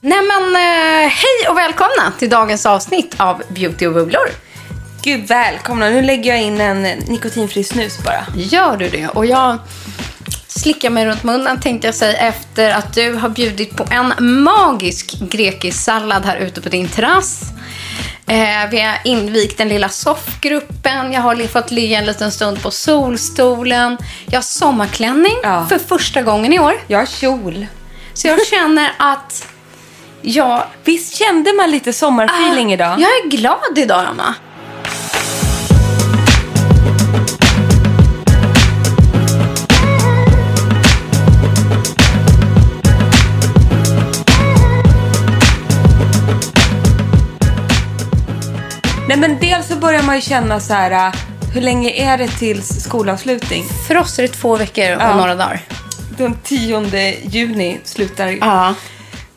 Nej men eh, hej och välkomna till dagens avsnitt av Beauty och bubblor. Gud, välkomna. Nu lägger jag in en nikotinfri snus bara. Gör du det? Och jag slickar mig runt munnen tänkte jag säga efter att du har bjudit på en magisk grekisk sallad här ute på din terrass. Eh, vi har invigt den lilla soffgruppen. Jag har fått ligga en liten stund på solstolen. Jag har sommarklänning Ja. för första gången i år. Jag har kjol. Så jag känner att jag... Visst kände man lite sommarfeeling idag? Jag är glad idag, Anna. Nej, men dels så börjar man ju känna så här, äh, hur länge är det tills skolavslutning? För oss är det två veckor och Ja. några dagar. Den 10 juni slutar Ja.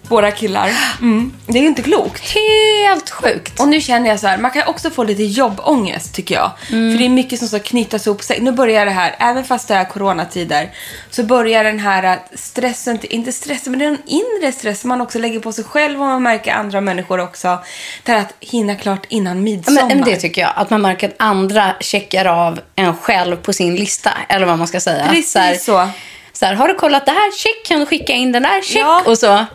Våra killar. Mm. Det är ju inte klokt. Helt sjukt. Och nu känner jag så här, man kan också få lite jobbångest tycker jag. För det är mycket som ska knytas ihop sig. Nu börjar det här, även fast det är coronatider, så börjar den här stressen, inte stressen, men det är en inre stress som man också lägger på sig själv och man märker andra människor också. Det här att hinna klart innan midsommar. Men, men det tycker jag. Att man märker att andra checkar av en själv på sin lista. Eller vad man ska säga. Precis så. Här, så. så här, har du kollat det här? Check. Kan du skicka in den där? Check. Ja. Och så.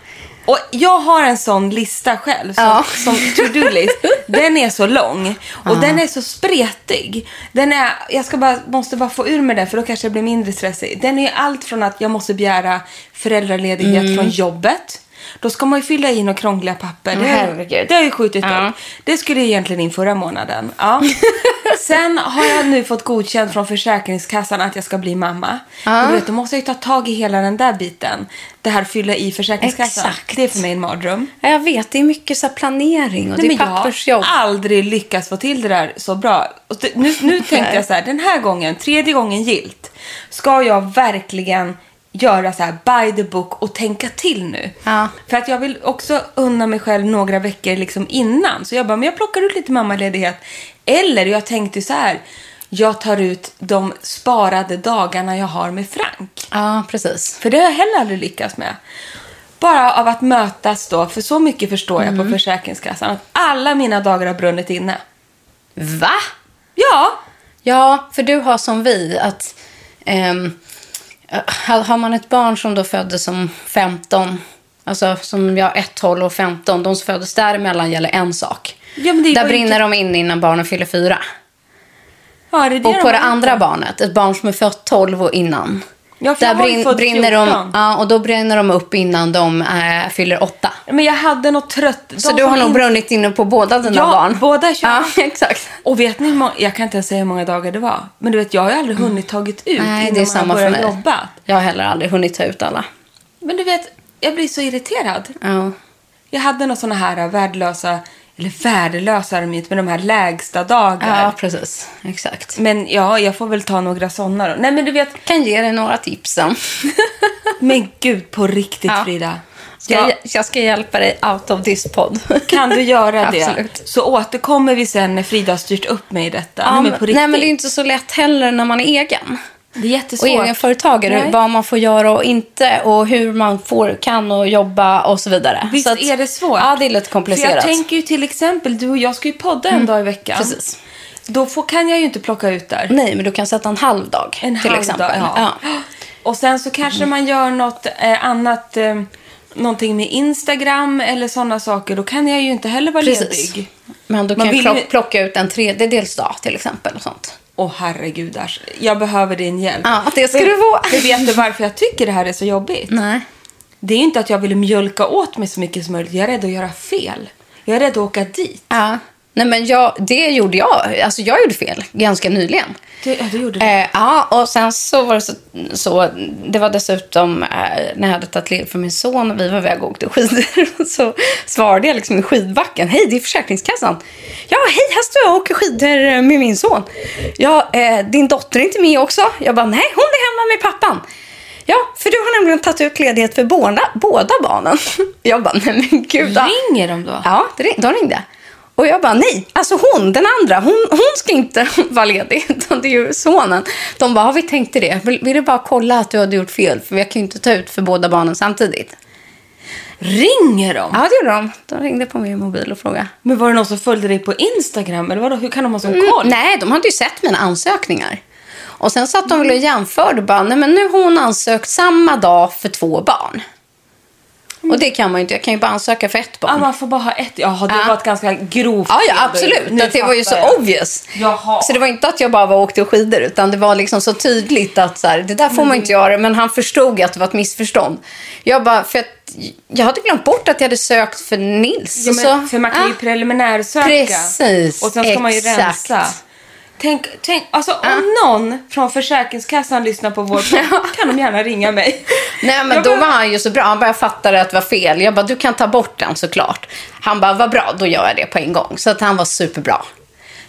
Och jag har en sån lista själv, som, Ja. som to-do-list. Den är så lång och den är så spretig. Den är, jag ska bara, måste bara få ur med den för då kanske det blir mindre stressig. Den är allt från att jag måste begära föräldraledighet Mm. från jobbet. Då ska man ju fylla i några krångliga papper. Det, Herregud. det har ju skjutit Ja. upp. Det skulle jag egentligen in förra månaden. Ja. Sen har jag nu fått godkänt från Försäkringskassan att jag ska bli mamma. Och du vet, då måste jag ju ta tag i hela den där biten. Det här fylla i Försäkringskassan. Exakt. Det är för mig en mardröm. Ja, jag vet, det är mycket så planering och Nej, det är jag pappersjobb. har aldrig lyckats få till det där så bra. Och det- nu, nu tänkte jag så här, den här gången, tredje gången gilt, ska jag verkligen göra så här by the book och tänka till nu. Ja. För att jag vill också unna mig själv några veckor liksom innan. Så jag bara, men jag plockar ut lite mammaledighet. Eller jag tänkte så här, jag tar ut de sparade dagarna jag har med Frank. Ja, precis. För det har jag heller aldrig lyckats med. Bara av att mötas då, för så mycket förstår jag på Försäkringskassan, att alla mina dagar har brunnit inne. Va? Ja, Ja, för du har som vi att har har man ett barn som då föddes som 15, alltså som jag 1, 12 och 15, de som föddes däremellan gäller en sak. Ja, det Där brinner inte- de in innan barnen fyller fyra. ja det det Och de på det har andra gjort. barnet, ett barn som är fött 12 och innan. Ja, där brin, brinner 14. de, ja, och då brinner de upp innan de äh, fyller åtta. Men jag hade något trött... Så de du har nog in- brunnit inne på båda dina Ja, barn? båda 21. Ja, exakt. Och vet ni många, jag kan inte ens säga hur många dagar det var. Men du vet, jag har aldrig hunnit tagit ut Mm. Nej, innan det är man samma har börjat jobba. Jag har heller aldrig hunnit ta ut alla. Men du vet, jag blir så irriterad. Ja. Jag hade några såna här värdelösa eller värdelösa de men de här lägsta dagar. Ja, precis. Exakt. Men ja, jag får väl ta några sådana då. Nej men du vet, Kan ge dig några tips sen. men gud på riktigt Ja. Frida. Ska Ja, jag, jag ska hjälpa dig out of this pod. kan du göra det? Absolut. Så återkommer vi sen när Frida har styrt upp mig i detta. Ja, nej, men, på riktigt. nej, men det är inte så lätt heller när man är egen. Det är jättesvårt. Och egenföretagare, Nej. vad man får göra och inte och hur man får, kan och jobba och så vidare. Visst så att- är det svårt? Ja, det är lite För komplicerat. Mm. jag tänker ju till exempel, du och jag ska ju podda en dag i veckan. Precis. Då får, kan jag ju inte plocka ut där. Nej, men du kan sätta en halv dag En till halv exempel. dag, ja. Och sen så kanske man gör något eh, annat, eh, någonting med Instagram eller sådana saker. Då kan jag ju inte heller vara Precis. ledig. Men du Man kan vill plock- plocka ut en tredjedelsdag till exempel. Och sånt. Åh herregud, Ash. jag behöver din hjälp. Ja, det ska du få. För vet du varför jag tycker det här är så jobbigt? Nej. Det är inte att jag vill mjölka åt mig så mycket som möjligt. Jag är rädd att göra fel. Jag är rädd att åka dit. Ja. Nej, men jag, det gjorde jag. Alltså, jag gjorde fel ganska nyligen. Du, ja, du gjorde det. Eh, ja, och sen så var det så, så det var dessutom eh, när jag hade tagit ledigt för min son och vi var iväg och åkte skidor. Så svarade jag liksom i skidbacken. Hej, det är Försäkringskassan. Ja, hej, här står jag och åker skidor eh, med min son. Ja, eh, din dotter är inte med också? Jag bara, nej, hon är hemma med pappan. Ja, för du har nämligen tagit ut ledighet för båda, båda barnen. Jag bara, nej men gud. Ringer de då? Ja, det de ringde. Och jag bara, nej, alltså hon, den andra, hon, hon ska inte vara ledig, utan det är ju sonen. De bara, har vi tänkte det? Vill, vill du bara kolla att du hade gjort fel? För vi kan ju inte ta ut för båda barnen samtidigt. Ringer de? Ja, det gjorde de. De ringde på min mobil och frågade. Men var det någon som följde dig på Instagram? Eller vadå? Hur kan de ha sån Mm, koll? nej, de hade ju sett mina ansökningar. Och sen satt de och jämförde bara, nej men nu har hon ansökt samma dag för två barn. Och det kan man ju inte, jag kan ju bara ansöka för ett barn. Ja, man får bara ha ett. Jaha, det Ja. var ett ganska grovt Ja, ja då. absolut. Nu Att det var ju så jag. obvious. Jaha. Så det var inte att jag bara var och åkte skidor, utan det var liksom så tydligt att så här, det där får man inte göra. Men han förstod att det var ett missförstånd. Jag bara, för att jag hade glömt bort att jag hade sökt för Nils. Ja, men, så, för man kan ju ja. preliminärsöka. Precis, Och sen ska man ju exakt. rensa. Tänk, tänk, alltså om någon från Försäkringskassan lyssnar på vår podd kan de gärna ringa mig. Nej, men Jag då bara- var han ju så bra. Han bara, jag fattade att det var fel. Jag bara, du kan ta bort den såklart. Han bara, vad bra, då gör jag det på en gång. Så att han var superbra.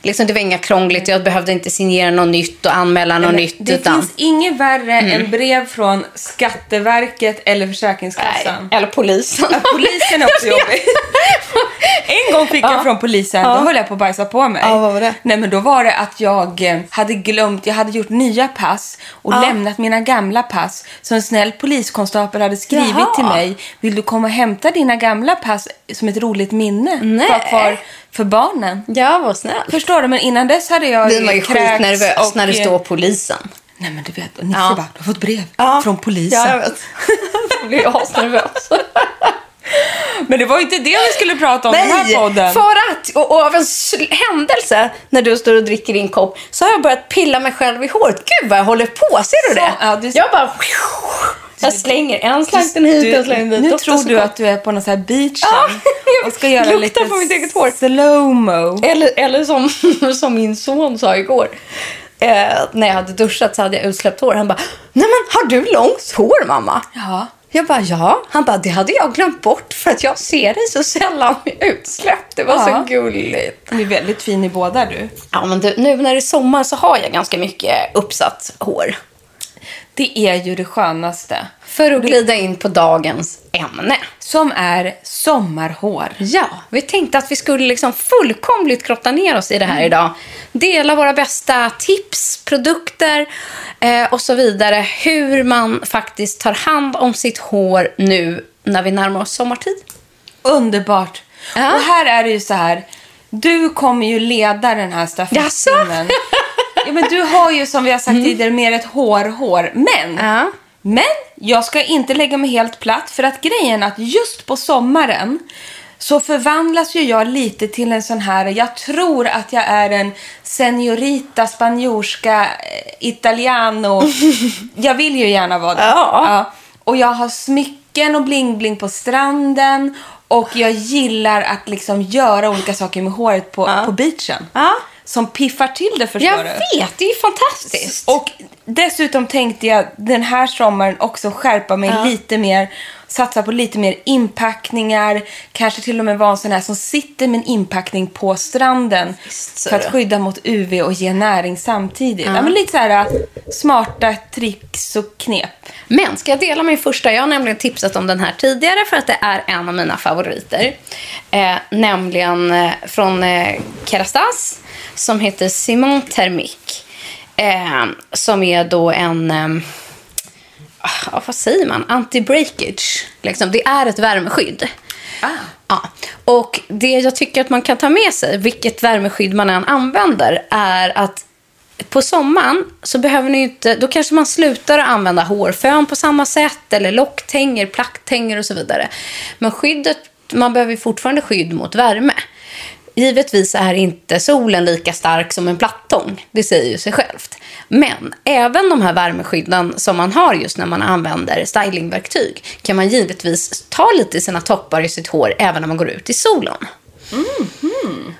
Liksom, det var inga krångligt. Jag behövde inte signera något nytt och anmäla något Men nytt. Det utan... finns inget värre än brev från Skatteverket eller Försäkringskassan. Nej, eller polisen. Ja, polisen är också jobbig. En gång fick jag från polisen, då höll jag på att bajsa på mig. Ja, vad var det? Nej, men då var det att jag eh, hade glömt, jag hade gjort nya pass och lämnat mina gamla pass. Så en snäll poliskonstapel hade skrivit Jaha. till mig, vill du komma och hämta dina gamla pass som ett roligt minne? Nej. För, för, barnen. Ja, vad snällt. Förstår du? Men innan dess hade jag Blir man ju skitnervös och- när det står polisen. Nej men du vet, Nisse Ja. bara, du har fått brev Ja. från polisen. Ja, jag vet. Jag blir asnervös. Men det var ju inte det vi skulle prata om i den här podden. för att, och, och av en händelse, när du står och dricker din kopp, så har jag börjat pilla mig själv i håret. Gud vad jag håller på, ser du Så, det? ja, du- Jag bara... Jag slänger en slanten hit, en slanten dit. nu Doftar tror du att du är på någon sån här beach Ja, och ska göra luktar lite på mitt eget hår. slow-mo. Eller, eller som, som min son sa igår. Eh, när jag hade duschat så hade jag utsläppt hår. Han bara, nej men har du långt hår mamma? Ja. Jag bara, ja. Han bara, det hade jag glömt bort för att jag ser dig så sällan med utsläpp. Det var Ja. så gulligt. Du är väldigt fin i båda du. Ja, men du, nu när det är sommar så har jag ganska mycket uppsatt hår. Det är ju det skönaste. För att glida in på dagens ämne. Som är sommarhår. Ja, vi tänkte att vi skulle liksom fullkomligt grotta ner oss i det här idag. Dela våra bästa tips, produkter eh, och så vidare. Hur man faktiskt tar hand om sitt hår nu när vi närmar oss sommartid. Underbart. Ja. Och här är det ju så här. Du kommer ju leda den här stafettpinnen. Ja, men du har ju som vi har sagt tidigare mer ett hår-hår. Men, Mm. Ja. men jag ska inte lägga mig helt platt för att grejen är att just på sommaren så förvandlas ju jag lite till en sån här, jag tror att jag är en seniorita, spanjorska, eh, italiano. jag vill ju gärna vara det. Ja. Och jag har smycken och bling-bling på stranden. Och jag gillar att liksom göra olika saker med håret på, på beachen. Ja. Som piffar till det förstår Jag du. vet, det är ju fantastiskt. Och dessutom tänkte jag den här sommaren också skärpa mig lite mer. Satsa på lite mer inpackningar. Kanske till och med vara en sån här som sitter med en inpackning på stranden. Visst, för att skydda mot UV och ge näring samtidigt. Ja. men lite så här äh, smarta tricks och knep. Men ska jag dela min första? Jag har nämligen tipsat om den här tidigare för att det är en av mina favoriter. Eh, nämligen eh, från eh, Kerastase som heter Simon Thermique. Eh, som är då en... Ah, vad säger man? Anti-breakage. Liksom. Det är ett värmeskydd. Ja. Och det jag tycker att man kan ta med sig, vilket värmeskydd man än använder, är att på sommaren så behöver ni inte, då kanske man slutar att använda hårfön på samma sätt eller locktänger, placktänger och så vidare. Men skyddet, man behöver fortfarande skydd mot värme. Givetvis är inte solen lika stark som en plattång. Det säger ju sig självt. Men även de här värmeskydden som man har just när man använder stylingverktyg kan man givetvis ta lite i sina toppar i sitt hår även när man går ut i solen.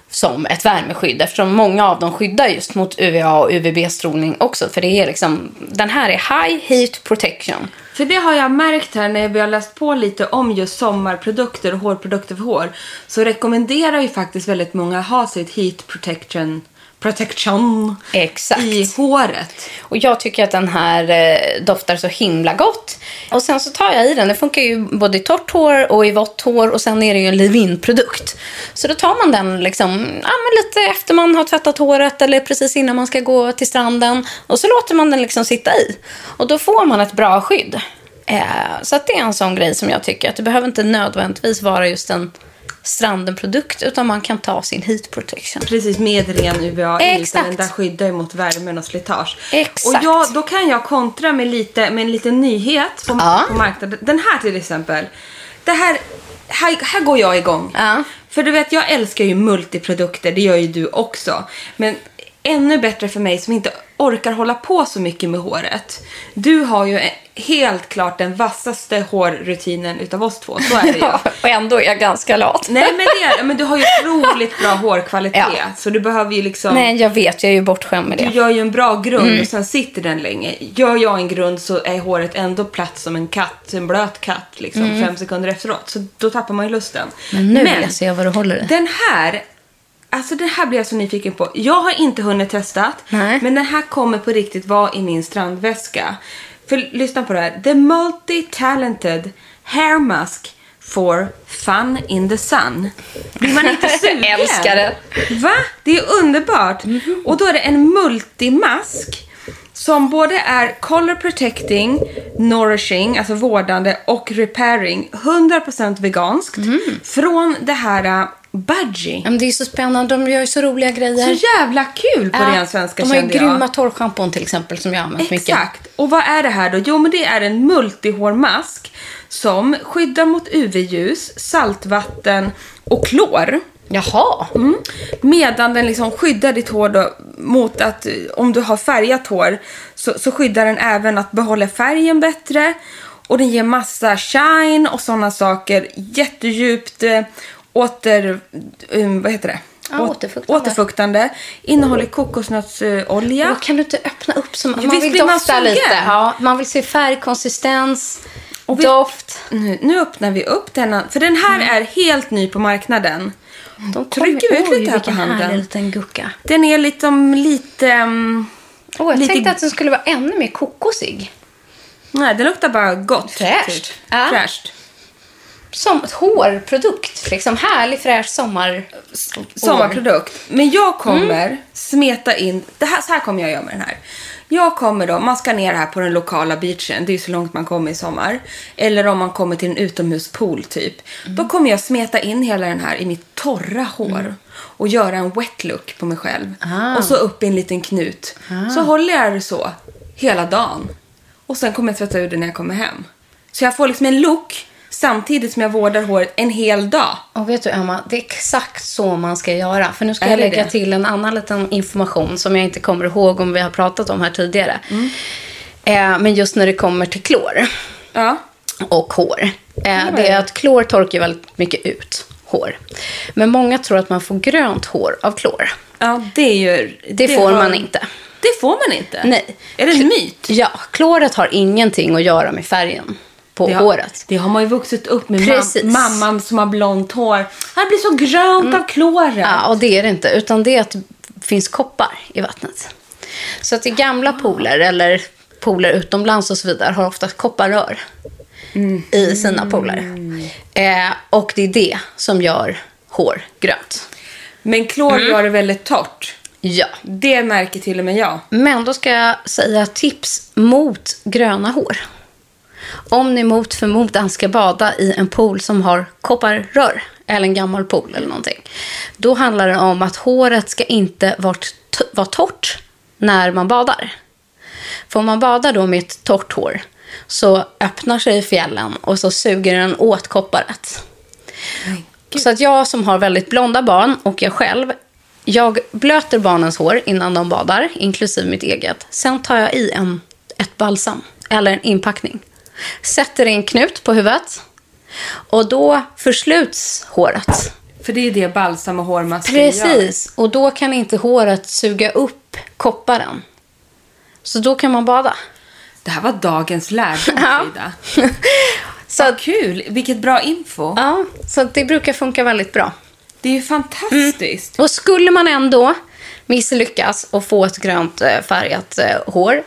Som ett värmeskydd eftersom många av dem skyddar just mot UVA och UVB-strålning också. För det är liksom, den här är High Heat Protection. För det har jag märkt här när vi har läst på lite om just sommarprodukter och hårprodukter för hår. Så rekommenderar ju faktiskt väldigt många att ha sitt heat protection, protection Exakt. i håret. Och jag tycker att den här eh, doftar så himla gott. Och sen så tar jag i den. Det funkar ju både i torrt hår och i vått hår. Och sen är det ju en leave-in-produkt. Så då tar man den liksom, ja, men lite efter man har tvättat håret eller precis innan man ska gå till stranden. Och så låter man den liksom sitta i. Och då får man ett bra skydd. Eh, så det är en sån grej som jag tycker att det behöver inte nödvändigtvis vara just en strandenprodukt utan man kan ta sin heat protection. Precis, med ren UVA i. Exakt. För den där skyddar mot värmen och slitage. Exakt. Och jag, då kan jag kontra med, lite, med en liten nyhet på, Ja. på marknaden. Den här till exempel. Det här, här, här går jag igång. Ja. För du vet, jag älskar ju multiprodukter. Det gör ju du också. Men ännu bättre för mig som inte orkar hålla på så mycket med håret. Du har ju helt klart den vassaste hårrutinen utav oss två. Så är det ju. Ja, och ändå är jag ganska lat. Nej men det är men du har ju otroligt bra hårkvalitet. Ja. Så du behöver ju liksom... Nej, jag vet. Jag är ju bortskämd med Du det. gör ju en bra grund Mm. och sen sitter den länge. Gör jag en grund så är håret ändå platt som en katt, en blöt katt liksom fem sekunder efteråt. Så då tappar man ju lusten. Mm. Men nu läser jag vad du håller i. Den här, alltså den här blir jag så nyfiken på. Jag har inte hunnit testa, Nej. men den här kommer på riktigt vara i min strandväska. För lyssna på det här. The multi-talented hair mask for fun in the sun. Blir man inte sugen? Älskar det. Va? Det är underbart. Och då är det en multimask som både är color protecting, nourishing, alltså vårdande och repairing. 100% veganskt. Från det här uh, Budgie. Men det är så spännande. De gör ju så roliga grejer. Så jävla kul på Ja, ren svenska De har ju jag. grymma torrschampon till exempel som jag har använt mycket. Exakt. Och vad är det här då? Jo, men det är en multihårmask som skyddar mot UV-ljus, saltvatten och klor. Jaha. Mm. Medan den liksom skyddar ditt hår då mot att eh, om du har färgat hår så, så skyddar den även att behålla färgen bättre. Och den ger massa shine och sådana saker. Jättedjupt eh, åter... Um, vad heter det? Ja, Åt- återfuktande. återfuktande. Innehåller kokosnötsolja. Då kan du inte öppna upp så man, man vill man dofta sugen? lite. Ja, man vill se färg, konsistens, Och vi- doft. Nu, nu öppnar vi upp denna. För den här är helt ny på marknaden. De Trycker ut Oj, lite här på handen. härlig liten gucka. Den är liksom lite... Um, Oh, jag Lite- tänkte att den skulle vara ännu mer kokosig. nej, den luktar bara gott. Fräscht. Typ. Ja. Fräscht. Som ett hårprodukt. Liksom härlig fräsch sommar. sommarprodukt. Men jag kommer smeta in, det här, så här kommer jag göra med den här. Jag kommer då maska ner det här på den lokala beachen, det är så långt man kommer i sommar. Eller om man kommer till en utomhuspool typ. Då kommer jag smeta in hela den här i mitt torra hår. Och göra en wet look på mig själv. Och så upp i en liten knut. Så håller jag det så hela dagen. Och sen kommer jag tvätta ur det när jag kommer hem. Så jag får liksom en look samtidigt som jag vårdar håret en hel dag. Och vet du Emma, det är exakt så man ska göra. För nu ska Är jag det lägga det? till en annan liten information som jag inte kommer ihåg om vi har pratat om här tidigare. Mm. Eh, men just när det kommer till klor Ja. och hår. Eh, det är att klor torkar väldigt mycket ut hår. Men många tror att man får grönt hår av klor. Ja, det är ju... Det, får har- man inte. Det får man inte? Nej. Är det en myt? Ja, kloret har ingenting att göra med färgen. På det har, håret. Det har man ju vuxit upp med. Precis. Mam, mamman som har blont hår. Det blir så grönt av kloret. Ja, och det är det inte. Utan det är att det finns koppar i vattnet. Så att i gamla pooler eller pooler utomlands och så vidare har ofta kopparrör i sina pooler. Eh, och det är det som gör hår grönt. Men klor gör det väldigt torrt. Ja. Det märker till och med jag. Men då ska jag säga tips mot gröna hår. Om ni mot förmodan ska bada i en pool som har kopparrör, eller en gammal pool eller någonting, då handlar det om att håret ska inte vara, vara torrt när man badar. För om man badar då med ett torrt hår så öppnar sig fjällen och så suger den åt kopparet. Så att jag som har väldigt blonda barn och jag själv, jag blöter barnens hår innan de badar, inklusive mitt eget. Sen tar jag i en, ett balsam, eller en inpackning. Sätter en knut på huvudet. Och då försluts håret. För det är det balsam och hårmasker gör. Precis. Och då kan inte håret suga upp kopparen. Så då kan man bada. Det här var dagens lärdom, Ja. Frida. Så, Vad kul. Vilket bra info. ja, så det brukar funka väldigt bra. Det är ju fantastiskt. Och skulle man ändå misslyckas och få ett grönt eh, färgat eh, hår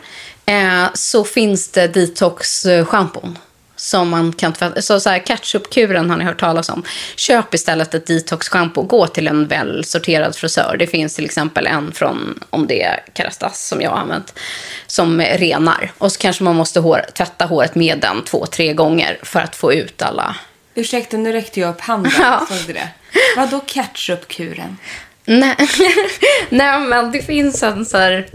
eh, så finns det detox-schampon som man kan tvätta. Så, så här, ketchupkuren har ni hört talas om. Köp istället ett detox-schampo. Gå till en väl sorterad frisör. Det finns till exempel en från, om det är Kerastas som jag har använt, som renar. Och så kanske man måste hår, tvätta håret med den två, tre gånger för att få ut alla Ursäkta, nu räckte jag upp handen. Ja. Såg du det? Vadå ketchupkuren? Nej. Nej, men det finns en så här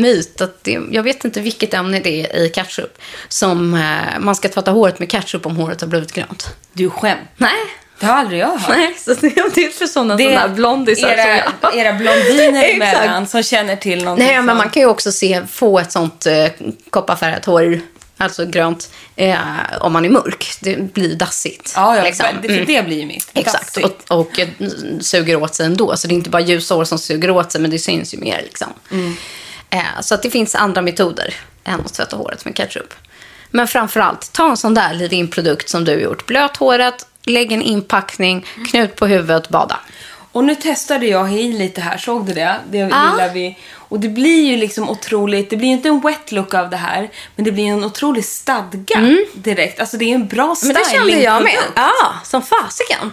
myt att det, jag vet inte vilket ämne det är i ketchup som eh, man ska tvätta håret med ketchup om håret har blivit grönt. Du skämt. Nej. Det har aldrig jag hört. Nej, så det, är för sådana Det sådana är blondisar som era, jag. era blondiner emellan som känner till någonting Nej, men man kan ju också se, få ett sånt eh, kopparfärgat hår, alltså grönt, eh, om man är mörk. Det blir dassigt. Ja, ja liksom. det, för det blir ju mitt. Exakt, och, och eh, suger åt sig ändå. Så det är inte bara ljusa hår som suger åt sig, men det syns ju mer. Liksom. Eh, så att det finns andra metoder än att tvätta håret med ketchup. Men framför allt, ta en sån där leave-in-produkt som du har gjort. Blöt håret, lägg en inpackning, knut på huvudet, bada. Och nu testade jag i lite här, såg du det? Det Ja. gillar vi. Och det blir ju liksom otroligt, det blir ju inte en wet look av det här, men det blir en otrolig stadga direkt. Alltså det är en bra Mm. Men det kände jag med. Ja, som fasiken.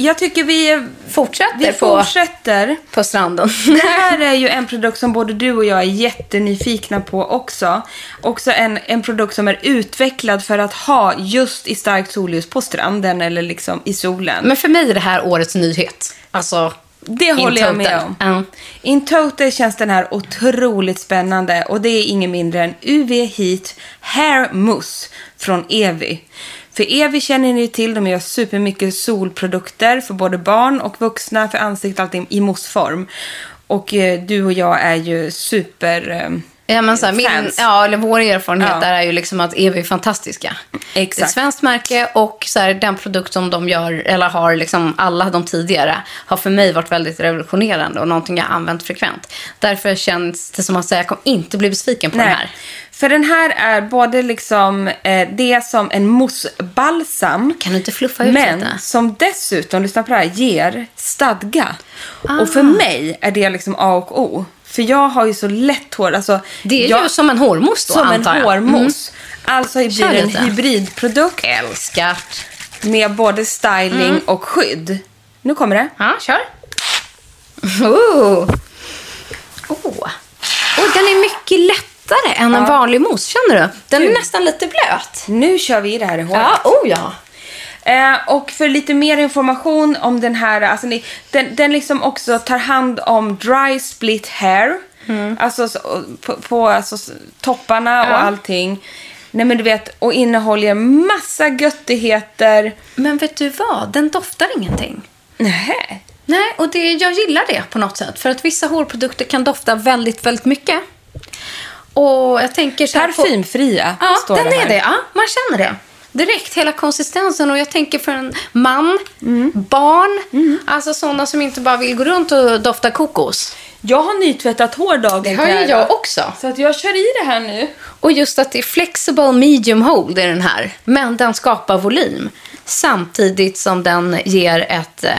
Jag tycker vi, Fortsätter vi på, fortsätter. på stranden. Det här är ju en produkt som både du och jag är jättenyfikna på också. Också en, en produkt som är utvecklad för att ha just i starkt solljus på stranden eller liksom i solen. Men för mig är det här årets nyhet. Alltså, Det håller jag med om. Ja. In total känns den här otroligt spännande och det är ingen mindre än UV Heat Hair Mousse från Evi. För Evi känner ni till, de gör supermycket solprodukter för både barn och vuxna, för ansiktet, allting i moussform. Och eh, du och jag är ju super... Eh, Ja, men så här, min, ja, eller vår erfarenhet Ja. är ju liksom att Evi är fantastiska. Det är ett Exakt. svenskt märke och så här, den produkt som de gör, eller har liksom alla de tidigare, har för mig varit väldigt revolutionerande och någonting jag använt frekvent. Därför känns det som att säga, jag kommer inte bli besviken på den här. För den här är både liksom, eh, det är som en mousse-balsam. Kan du inte fluffa ut Men lite? som dessutom, lyssna på det här, ger stadga. Ah. Och för mig är det liksom A och O. För jag har ju så lätt hår. Alltså, Det är jag, ju som en hårmousse då, Som en antar jag. hårmousse. Alltså blir det en hybridprodukt Älskar. med både styling Mm. och skydd. Nu kommer det. Ja, kör. Oh. Oh. Oh, den är mycket lättare än en vanlig mousse, känner du? Den är nästan lite blöt. Nu kör vi det här i håret. Ja, oh ja. Eh, och för lite mer information om den här, alltså ni, den, den liksom också tar hand om dry split hair. Alltså så, på, på alltså, topparna och allting. Nej men du vet, och innehåller massa göttigheter. Men vet du vad? Den doftar ingenting. Nej. Nej, och det, jag gillar det på något sätt. För att vissa hårprodukter kan dofta väldigt, väldigt mycket. Och jag tänker så här på- Parfymfria Ja, står den det här. är det. Ja, man känner det. Direkt, hela konsistensen. Och jag tänker för en man, Mm. barn, alltså sådana som inte bara vill gå runt och dofta kokos. Jag har nytvättat hår dagen Det har ju jag också. Så att jag kör i det här nu. Och just att det är flexible medium hold i den här. Men den skapar volym. Samtidigt som den ger ett eh,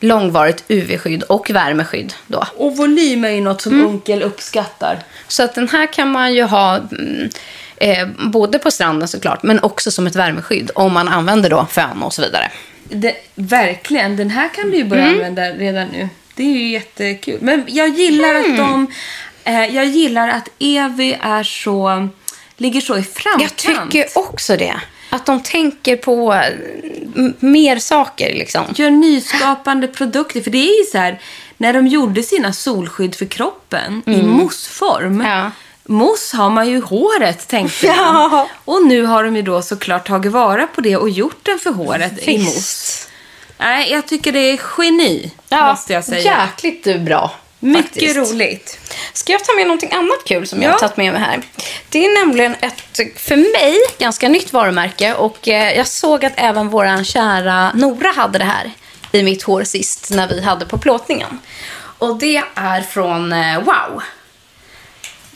långvarigt UV-skydd och värmeskydd. Då. Och volym är ju något som Mm. Unkel uppskattar. Så att den här kan man ju ha mm, eh, både på stranden såklart, men också som ett värmeskydd. Om man använder då fön och så vidare. Det, verkligen, den här kan du ju börja Mm. använda redan nu. Det är ju jättekul. Men jag gillar att de... Eh, jag gillar att Evi är så... Ligger så i framkant. Jag tycker också det. Att de tänker på eh, mer saker liksom. Gör nyskapande produkter. För det är ju så här, när de gjorde sina solskydd för kroppen i moussform. Mm. Ja. Mousse har man ju i håret, tänkte man. Ja. Och nu har de ju då såklart tagit vara på det och gjort den för håret i mousse. Nej, jag tycker det är geni, måste jag säga. Jäkligt bra. Mycket faktiskt. roligt. Ska jag ta med någonting annat kul som jag Ja. har tagit med mig här? Det är nämligen ett, för mig, ganska nytt varumärke. Och eh, jag såg att även vår kära Nora hade det här i mitt hår sist när vi hade på plåtningen. Och det är från eh, Wow.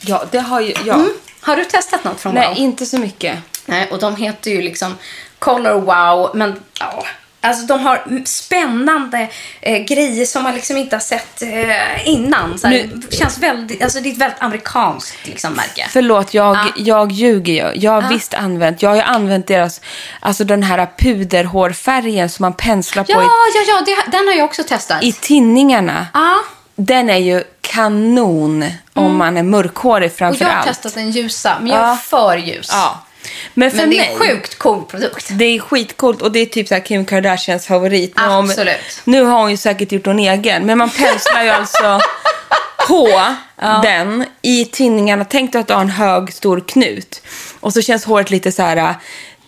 Ja, det har ju... Ja. Mm. Har du testat något från Nej, Wow? inte så mycket. Nej, och de heter ju liksom Color Wow, men ja. Alltså de har spännande eh, grejer som man liksom inte har sett eh, innan. Så Nu- känns väldigt, alltså det är ett väldigt amerikanskt liksom, märke. Förlåt, jag, Ja. jag ljuger ju. Jag har visst använt, jag har använt deras, alltså den här puderhårfärgen som man penslar på Ja, i, ja, ja, det, den har jag också testat. i tinningarna. ja, Den är ju kanon om man är mörkhårig och framför jag har allt. testat den ljusa, men jag är för ljus. Ja. Men för Men det mig, är en sjukt cool produkt. det är skitcoolt och det är typ så Kim Kardashians favorit. Nu har hon- Absolut. Nu har hon ju säkert gjort någon egen, men man penslar ju alltså på den i tinningarna. Tänk dig att du har en hög stor knut och så känns håret lite så här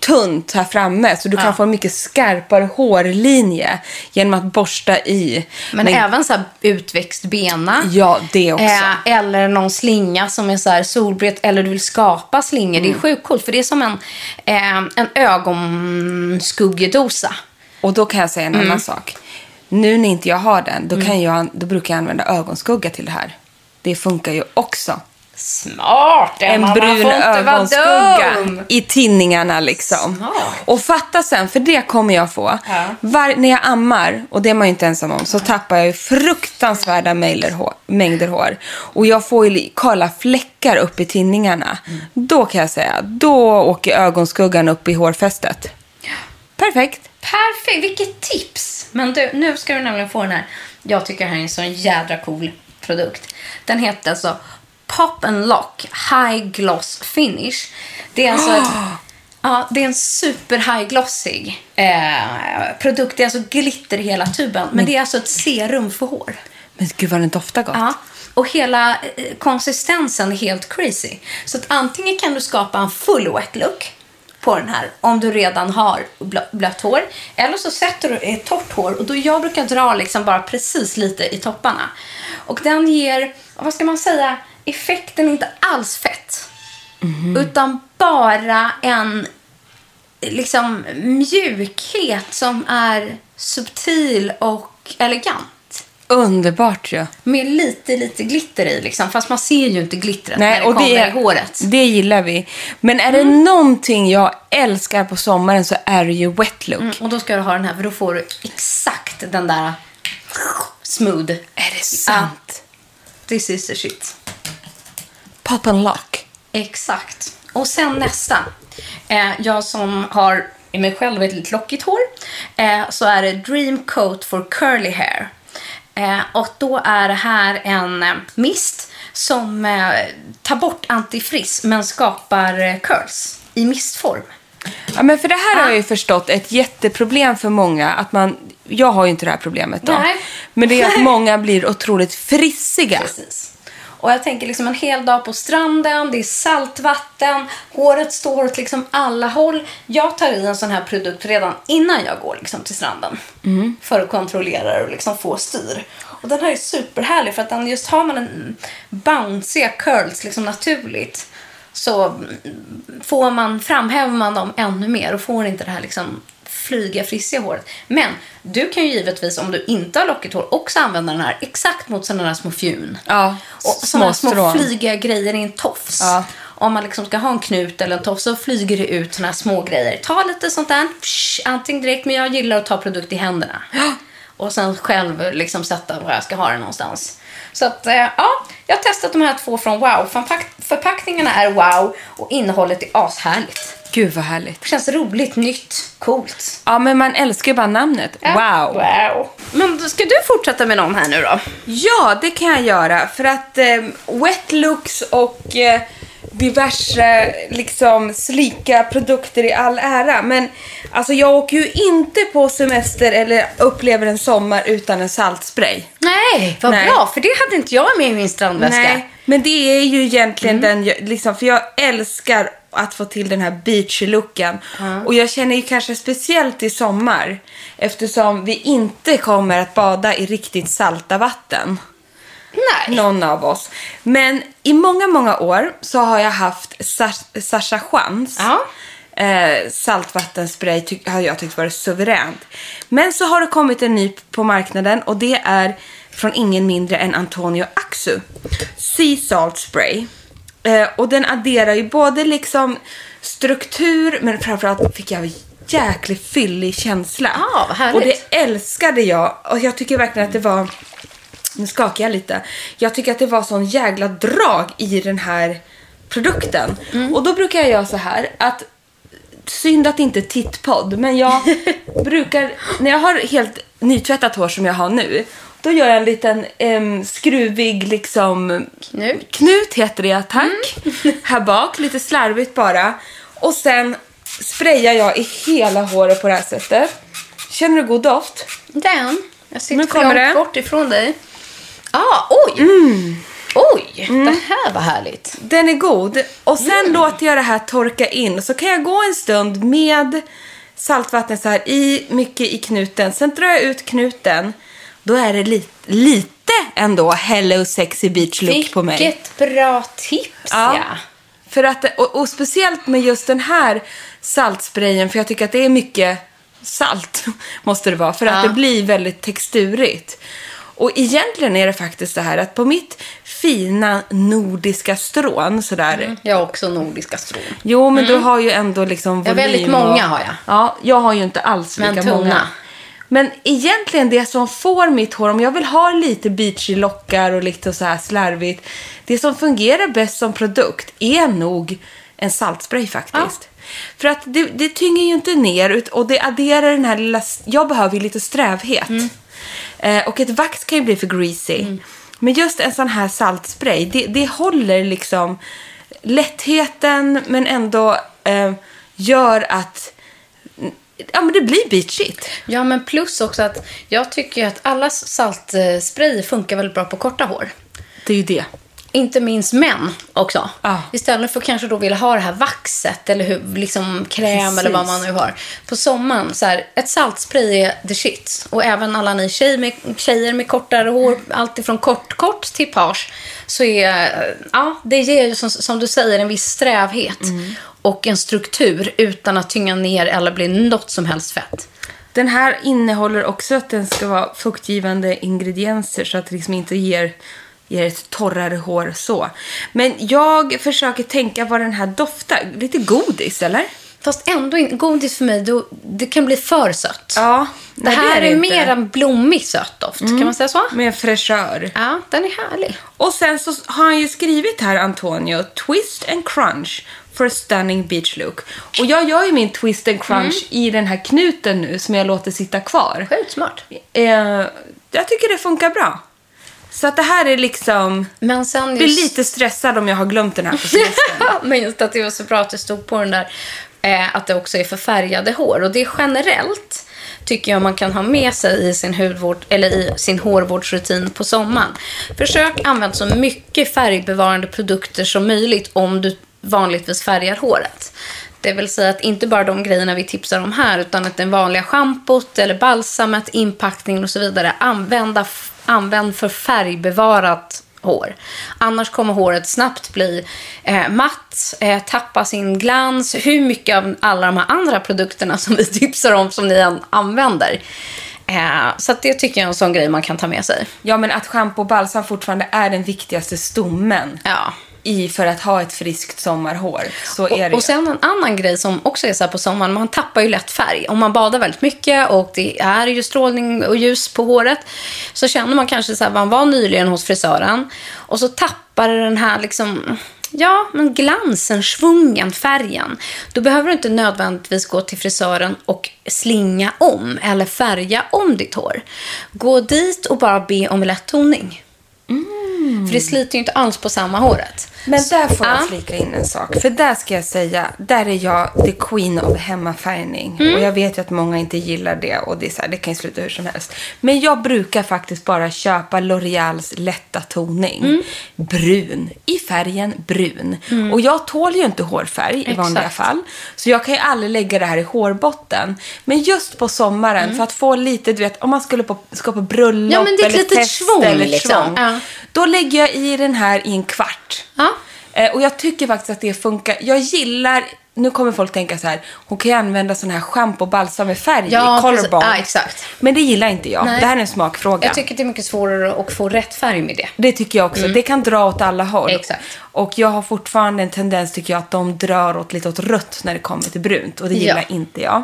tunt här framme så du kan få en mycket skarpare hårlinje genom att borsta i. Men, även så här utväxt bena. Ja, det också. Eh, eller någon slinga som är så här solbret. Eller du vill skapa slingor. Det är sjukt coolt. För det är som en, eh, en ögonskuggedosa. Och då kan jag säga en Mm. annan sak. Nu när inte jag har den, då, kan jag, då brukar jag använda ögonskugga till det här. Det funkar ju också. Smart! En Emma, man brun får inte vara ögonskugga dum. i tinningarna liksom. Smart. Och fatta sen, för det kommer jag få. Ja. Var, när jag ammar, och det är man ju inte ensam om, så tappar jag ju fruktansvärda mängder hår, mängder hår. Och jag får ju kalla fläckar upp i tinningarna. Mm. Då kan jag säga, då åker ögonskuggan upp i hårfästet. Perfekt. Perfekt, vilket tips! Men du, nu ska du nämligen få den här. Jag tycker det här är en sån jädra cool produkt. Den heter alltså Pop and Lock High Gloss Finish. Det är alltså ett, ja, det är en super high glossig eh, produkt. Det är alltså glitter i hela tuben. Men det är alltså ett serum för hår. Men gud vad den doftar gott. Ja. Och hela eh, konsistensen är helt crazy. Så att antingen kan du skapa en full wet look. på den här om du redan har blö- blött hår. Eller så sätter du i torrt hår och då jag brukar dra liksom bara precis lite i topparna. Och den ger, vad ska man säga, effekten är inte alls fett. Utan bara en liksom mjukhet som är subtil och elegant. Underbart ju. Med lite, lite glitter i liksom. Fast man ser ju inte glittret när Nej, det och kommer det, är, i håret. det gillar vi. Men är det Mm. någonting jag älskar på sommaren så är det ju wet look. Mm, och då ska du ha den här för då får du exakt den där smooth. Är det sant? This is the shit. Pop and lock. Exakt. Och sen nästa. Eh, jag som har i mig själv ett lite lockigt hår. Eh, så är det Dream Coat for Curly Hair. Eh, och då är det här en eh, mist som eh, tar bort antifrizz men skapar eh, curls i mistform. Ja, men för det här har jag ju förstått ett jätteproblem för många. Att man, jag har ju inte det här problemet då. Nej. Men det är att många blir otroligt frissiga. Precis. Och jag tänker liksom en hel dag på stranden, det är saltvatten, håret står åt liksom alla håll. Jag tar i en sån här produkt redan innan jag går liksom till stranden. För att kontrollera och liksom få styr. Och den här är superhärlig för att den just har man en bounciga curls liksom naturligt så mm, får man, framhäver man dem ännu mer och får inte det här liksom flyga, frissiga håret. Men du kan ju givetvis, om du inte har lockigt hår, också använda den här exakt mot sådana där små fjun. Ja, Och små sådana små flygiga grejer i en tofs. Ja. Om man liksom ska ha en knut eller en tofs så flyger det ut såna här små grejer. Ta lite sånt där, psh, antingen direkt, men jag gillar att ta produkt i händerna. Och sen själv liksom sätta var jag ska ha den någonstans. Så att, eh, ja, jag har testat de här två från Wow. Förpack- Förpackningarna är wow och innehållet är ashärligt. Gud vad härligt. Det känns roligt, nytt, coolt. Ja, men man älskar ju bara namnet. Wow. Wow. Men ska du fortsätta med någon här nu då? Ja, det kan jag göra. För att eh, wet looks och eh, diverse liksom slika produkter i all ära. Men alltså jag åker ju inte på semester eller upplever en sommar utan en saltspray. Nej, vad Nej. bra. För det hade inte jag med i min strandväska. Nej, men det är ju egentligen Mm. den, liksom, för jag älskar att få till den här beachy-looken. Och jag känner ju kanske speciellt i sommar eftersom vi inte kommer att bada i riktigt salta vatten. Nej. Någon av oss. Men i många, många år så har jag haft Sa- Sasha Chans. Ja. Eh, saltvattenspray ty- har jag tyckt varit suveränt. Men så har det kommit en ny på marknaden och det är från ingen mindre än Antonio Axu. Sea Salt Spray. Eh, och den adderar ju både liksom struktur men framförallt fick jag jäkligt fyllig känsla. Ah, vad härligt. och det älskade jag. Och jag tycker verkligen att det var nu skakar jag lite. Jag tycker att det var sån jävla drag i den här produkten. Och då brukar jag göra så här att synd att det inte är tittpodd, men jag brukar, när jag har helt nytvättat hår som jag har nu, då gör jag en liten em, skruvig liksom Knut. knut heter det, tack. Här bak, lite slarvigt bara. Och sen sprayar jag i hela håret på det här sättet. Känner du god doft? Den. Jag sitter Nu för kommer långt det. bort ifrån dig. Ah, oj! Mm. Oj, det här var härligt. Den är god. Och sen låter jag det här torka in. Så kan jag gå en stund med saltvatten så här i, mycket i knuten. Sen drar jag ut knuten. Då är det li- lite ändå Hello Sexy Beach look på mig. Vilket bra tips, ja. Ja. För att, och, och speciellt med just den här saltsprayen, för jag tycker att det är mycket salt, måste det vara, för att Ja. det blir väldigt texturigt. Och egentligen är det faktiskt så här att på mitt fina nordiska strån sådär. Jag har också nordiska strån. Jo, men du har ju ändå liksom Ja, volym. väldigt många har jag. Ja, jag har ju inte alls Men lika tunna. många. Men egentligen det som får mitt hår, om jag vill ha lite beachy lockar och lite så här slarvigt. Det som fungerar bäst som produkt är nog en saltspray faktiskt. För att det, det tynger ju inte ner och det adderar den här lilla... Jag behöver ju lite strävhet. Mm. Eh, och ett vax kan ju bli för greasy. Men just en sån här saltspray, det, det håller liksom lättheten men ändå eh, gör att ja, men det blir beachigt. Ja, men plus också att jag tycker att alla saltsprayer funkar väldigt bra på korta hår. Det är ju det. Inte minst män också. Ja. Istället för kanske då vilja ha det här vaxet eller hur, liksom kräm Precis. eller vad man nu har. På sommaren, så här, ett saltspray är the shit. Och även alla ni tjej med, tjejer med kortare hår, allt ifrån kort, kort till page, så är, ja, det ger ju som, som du säger en viss strävhet. Och en struktur utan att tynga ner eller bli något som helst fett. Den här innehåller också att den ska vara fuktgivande ingredienser så att det liksom inte ger, ger ett torrare hår så. Men jag försöker tänka vad den här doftar. Lite godis, eller? Fast ändå inte, godis för mig, då, det kan bli för sött. Ja. Det här är, mer en blommig söt doft, kan man säga så? Med fräschör. Ja, den är härlig. Och sen så har han ju skrivit här, Antonio, twist and crunch for a stunning beach look. Och jag gör ju min twist and crunch i den här knuten nu som jag låter sitta kvar. Sjukt smart. Eh, jag tycker det funkar bra. Så att det här är liksom... Men sen Jag blir just... lite stressad om jag har glömt den här på semestern. Men just att det var så bra att det stod på den där eh, att det också är för färgade hår. Och det är generellt tycker jag man kan ha med sig i sin, hudvård, eller i sin hårvårdsrutin på sommaren. Försök använda så mycket färgbevarande produkter som möjligt om du vanligtvis färgar håret. Det vill säga att inte bara de grejerna vi tipsar om här, utan att den vanliga schampot eller balsamet, inpackningen och så vidare, använda, använd för färgbevarat hår. Annars kommer håret snabbt bli eh, matt, eh, tappa sin glans. Hur mycket av alla de här andra produkterna som vi tipsar om som ni än använder. Eh, så det tycker jag är en sån grej man kan ta med sig. Ja, men att schampo och balsam fortfarande är den viktigaste stommen Ja. I för att ha ett friskt sommarhår. Så är det Och, och sen en annan grej som också är så här på sommaren, man tappar ju lätt färg. Om man badar väldigt mycket och det är ju strålning och ljus på håret så känner man kanske så här, man var nyligen hos frisören och så tappar den här liksom Ja, men glansen, svungen, färgen. Då behöver du inte nödvändigtvis gå till frisören och slinga om eller färga om ditt hår. Gå dit och bara be om lätt toning. För det sliter ju inte alls på samma håret. Men där får jag Ja. flika in en sak. För där ska jag säga, där är jag the queen of hemmafärgning. Mm. Och jag vet ju att många inte gillar det och det, är så här, det kan ju sluta hur som helst. Men jag brukar faktiskt bara köpa L'Oreals lätta toning. Mm. Brun, i färgen brun. Och jag tål ju inte hårfärg i vanliga Exakt. fall. Så jag kan ju aldrig lägga det här i hårbotten. Men just på sommaren, Mm. för att få lite, du vet, om man skulle på, ska på bröllop Ja, men det är eller litet fest svång, eller liksom. tvång, Ja. Då lägger jag i den här i en kvart. Ja. Eh, och jag tycker faktiskt att det funkar. Jag gillar, nu kommer folk tänka så här, hon kan ju använda sån här schampo och balsam med färg Ja, i, colorbond. Ja, exakt. Men det gillar inte jag. Nej. Det här är en smakfråga. Jag tycker det är mycket svårare att få rätt färg med det. Det tycker jag också. Det kan dra åt alla håll. Exakt. Och jag har fortfarande en tendens, tycker jag, att de drar åt lite åt rött när det kommer till brunt. Och det gillar Ja. inte jag.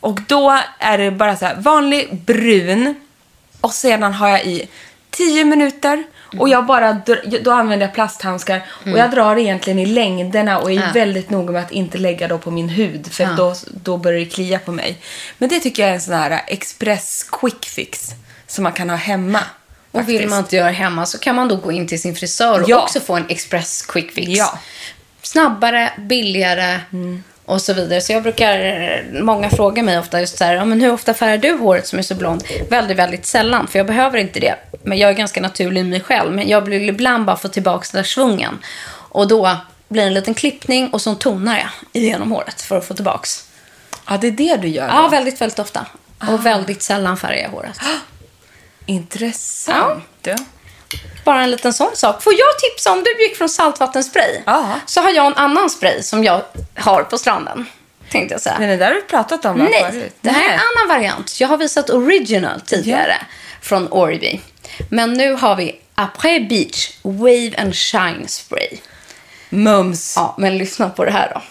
Och då är det bara så här, vanlig brun. Och sedan har jag i 10 minuter. Och jag bara, då använder jag plasthandskar. Och jag drar egentligen i längderna och är Mm. Ja. väldigt noga med att inte lägga då på min hud. För Ja. då, då börjar det klia på mig. Men det tycker jag är en sån här express quick fix. Som man kan ha hemma. Och vill man inte göra hemma så kan man då gå in till sin frisör och Ja. också få en express quick fix. Snabbare, billigare och så vidare. Så jag brukar, många frågar mig ofta just så här, ja, men hur ofta färgar du håret som är så blond? Väldigt, väldigt sällan, för jag behöver inte det. Men jag är ganska naturlig i mig själv. Men jag vill ibland bara få tillbaka den där svungen. Och då blir det en liten klippning och så tonar jag igenom håret för att få tillbaks. Ja, det är det du gör Ja, då? väldigt, väldigt ofta. Och väldigt sällan färgar jag håret. Intressant. du. Bara en liten sån sak. Får jag tipsa om du gick från saltvattenspray? Ja. Så har jag en annan spray som jag har på stranden. Tänkte jag säga. Men det där har du pratat om va, Nej, förut. det här är en annan variant. Jag har visat original tidigare från Orby. Men nu har vi Après Beach Wave and Shine Spray. Mums. Ja, men lyssna på det här då.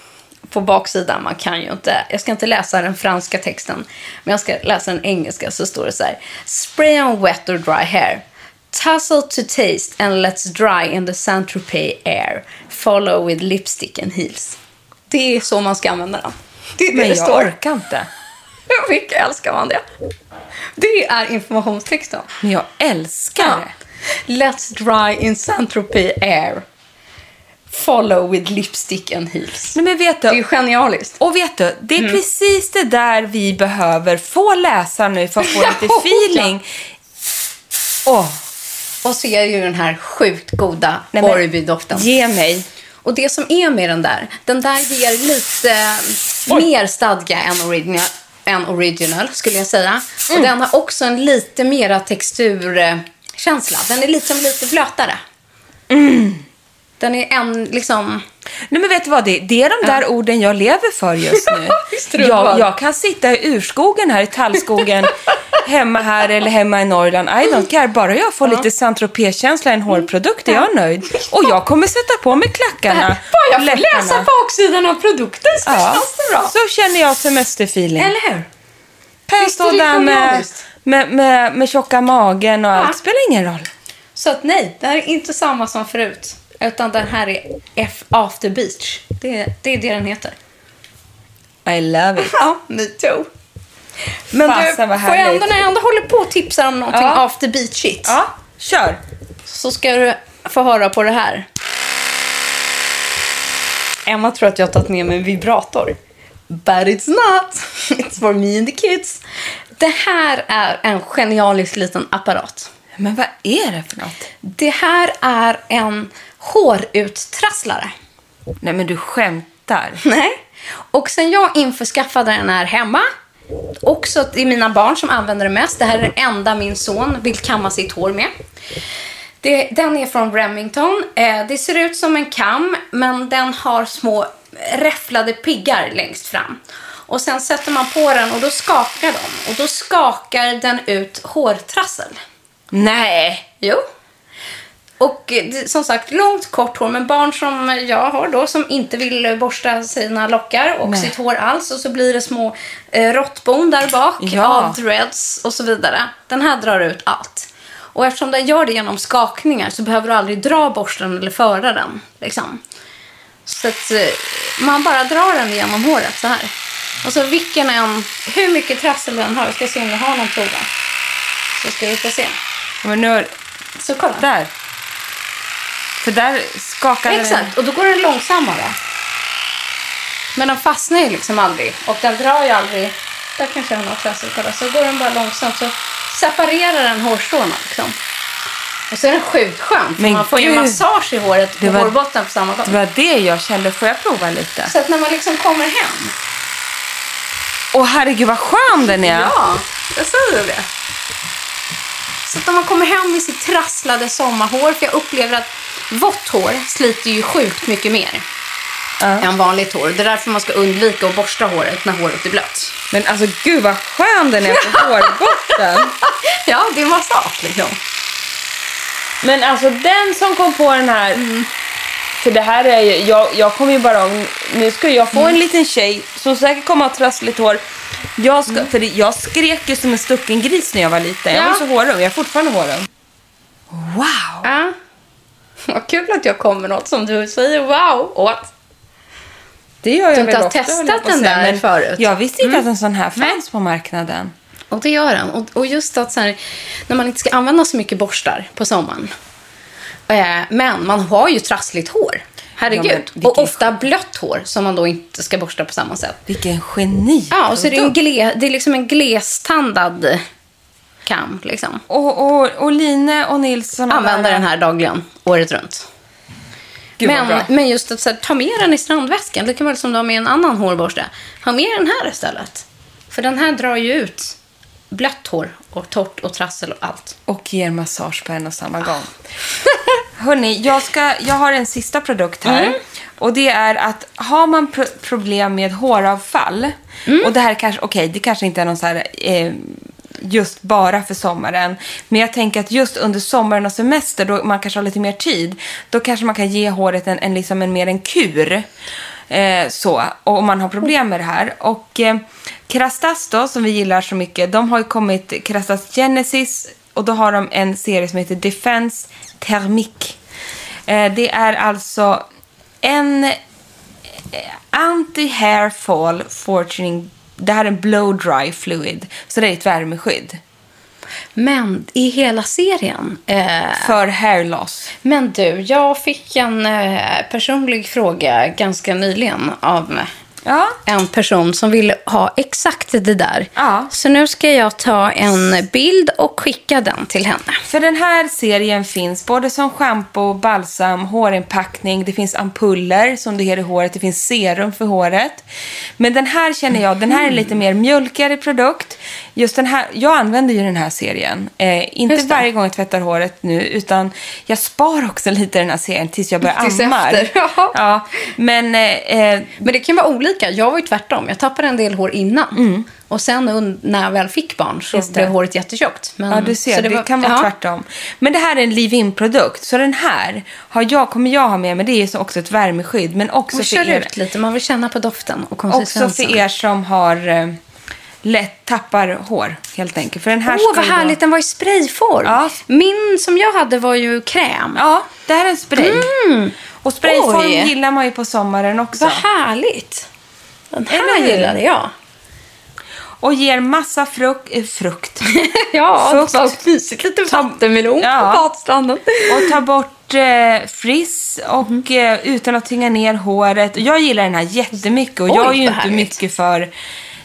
På baksidan, man kan ju inte, jag ska inte läsa den franska texten, men jag ska läsa den engelska, så står det så här. Spray on wet or dry hair. Tussle to taste and let's dry in the Saint-Tropez air. Follow with lipstick and heels. Det är så man ska använda den. Det är det Men jag står. orkar inte. Hur mycket älskar man det? Det är informationstexten. Men jag älskar Ja. det. Let's dry in Saint-Tropez air. Follow with lipstick and heels. Nej, men vet Det är ju du, genialiskt. och vet du, det Mm. är precis det där vi behöver få läsa nu för att få lite feeling. Åh, Och Och så är det ju den här sjukt goda Orby-doften. Ge mig. Och det som är med den där, den där ger lite mer stadga än original, än original skulle jag säga. Mm. Och den har också en lite mera texturkänsla. Den är liksom lite blötare. Den är en liksom... Nej men vet du vad, det, det är de där orden jag lever för just nu. Jag, jag kan sitta i urskogen här i tallskogen, hemma här eller hemma i Norrland. I don't care, bara jag får lite saint känsla i en hårprodukt är jag nöjd. Och jag kommer sätta på mig klackarna. Bara jag får läpparna. läsa baksidan av produkten så Ja, känns det bra. så känner jag semesterfeeling. Eller hur? Det där med, med, med, med tjocka magen och allt, spelar ingen roll. Så att nej, det här är inte samma som förut. Utan den här är F After Beach. Det, det är det den heter. I love it. Ja, me too. Men Fasen, du, får jag ändå, när jag ändå håller på och tipsar om någonting Ja. after beachigt Ja, kör. så ska du få höra på det här. Emma tror att jag har tagit med mig en vibrator. But it's not. It's for me and the kids. Det här är en genialisk liten apparat. Men vad är det för något? Det här är en håruttrasslare. Nej men du skämtar. Nej. Och sen jag införskaffade den här hemma, också det är mina barn som använder det mest. Det här är det enda min son vill kamma sitt hår med. Det, den är från Remington. Eh, det ser ut som en kam, men den har små räfflade piggar längst fram. Och sen sätter man på den och då skakar de. Och då skakar den ut hårtrassel. Nej. Jo. Och eh, som sagt, långt kort hår. Men barn som jag har då som inte vill borsta sina lockar och Nej. sitt hår alls. Och så blir det små eh, råttbon där bak Ja. av dreads och så vidare. Den här drar ut allt. Och eftersom den gör det genom skakningar så behöver du aldrig dra borsten eller föra den. Liksom. Så att eh, man bara drar den genom håret så här. Och så vilken en, hur mycket trassel den har. Jag ska se om jag har någon prova. Så ska vi få se. Men nu, Så kolla. där. För där skakade den. Exakt, och då går den långsammare. Men den fastnar ju liksom aldrig och den drar ju aldrig. Där kanske jag har något trassel, kolla. Så går den bara långsamt så separerar den hårstråna liksom. Och så är den sjukt skön för Men man får ju massage i håret Det var- hårbotten på samma gång. Det var det jag kände. Får jag prova lite? Så att när man liksom kommer hem. Åh herregud vad skön den är. Ja, jag säger det. Så att när man kommer hem med sitt trasslade sommarhår, för jag upplever att vått hår sliter ju sjukt mycket mer än vanligt hår. Det är därför man ska undvika att borsta håret när håret är blött. Men alltså gud vad skön den är på hårbotten. Ja, det är massage liksom. Men alltså den som kom på den här. Mm. För det här är ju, jag, jag kommer ju bara om, nu ska jag få en liten tjej som säkert kommer att ha trassligt hår. Jag, ska, för det, jag skrek ju som en stucken gris när jag var liten. Jag Ja. var så hårung, jag är fortfarande hårung. Wow! Ja. Vad kul att jag kommer med något som du säger wow åt. Det gör jag Du inte har ofta, testat den säga, där förut? Mm. Jag visste inte att en sån här fanns på marknaden. Och det gör den. Och, och just att så här, när man inte ska använda så mycket borstar på sommaren. Eh, men man har ju trassligt hår. Herregud. Ja, och ofta blött hår som man då inte ska borsta på samma sätt. Vilken geni! Ja, och så är det, en gle, det är liksom en glestandad kam. Liksom. Och, och, och Line och Nils såna Använder den här dagligen, året runt. Gud, Men, men just att här, ta med den i strandväskan, lika väl som du har med en annan hårborste. Ha med den här istället. För den här drar ju ut blött hår och torrt och trassel och allt. Och ger massage på en och samma gång. Hörni, jag, ska, jag har en sista produkt här. Mm. Och det är att har man pro- problem med håravfall. Mm. Och det här kanske, okej, det kanske inte är någon så här, eh, just bara för sommaren. Men jag tänker att just under sommaren och semester, då man kanske har lite mer tid. Då kanske man kan ge håret en, en, liksom en mer en kur. Eh, så, och om man har problem med det här. Och eh, Krastas då, som vi gillar så mycket, de har ju kommit, Krastas Genesis, och då har de en serie som heter Defense Thermique. Eh, det är alltså en eh, anti-hair fall fortuning, det här är en blow dry fluid, så det är ett värmeskydd. Men i hela serien. Eh, För hair loss. men du, jag fick en eh, personlig fråga ganska nyligen av Ja. en person som ville ha exakt det där. Ja. Så nu ska jag ta en bild och skicka den till henne. För den här serien finns både som shampoo, balsam, hårinpackning, det finns ampuller som du har i håret, det finns serum för håret. Men den här känner jag, den här är lite mer mjölkigare produkt. Just den här, jag använder ju den här serien. Eh, inte det. varje gång jag tvättar håret nu, utan jag spar också lite den här serien tills jag börjar Tills amma. efter, ja. ja. Men eh, eh, Men det kan vara olika. Jag var ju tvärtom. Jag tappade en del hår innan. Och sen när jag väl fick barn så Mm. Det. blev håret jättetjockt. Men, Ja, du ser. så Det, var- kan vara ja. tvärtom. Men det här är en leave-in-produkt. Så den här har jag, kommer jag ha med mig. Det är också ett värmeskydd. Men också Och för, kör er, ut lite. Man vill känna på doften och också konsistensen. för er som har eh, lätt tappar hår, helt enkelt. För den här Åh, vad ju då- härligt. Den var i sprayform. Ja. Min som jag hade var ju kräm. Ja, det här är en spray. Och sprayform Oj. gillar man ju på sommaren också. Vad härligt. Den här gillade jag. Och ger massa frukt. Eh, frukt. Ja, Fukt. vad mysigt. Lite vattenmelon Ja. på badstranden. Och ta bort eh, friss och Mhm. eh, utan att tynga ner håret. Jag gillar den här jättemycket och Oj, jag är ju inte härligt. mycket för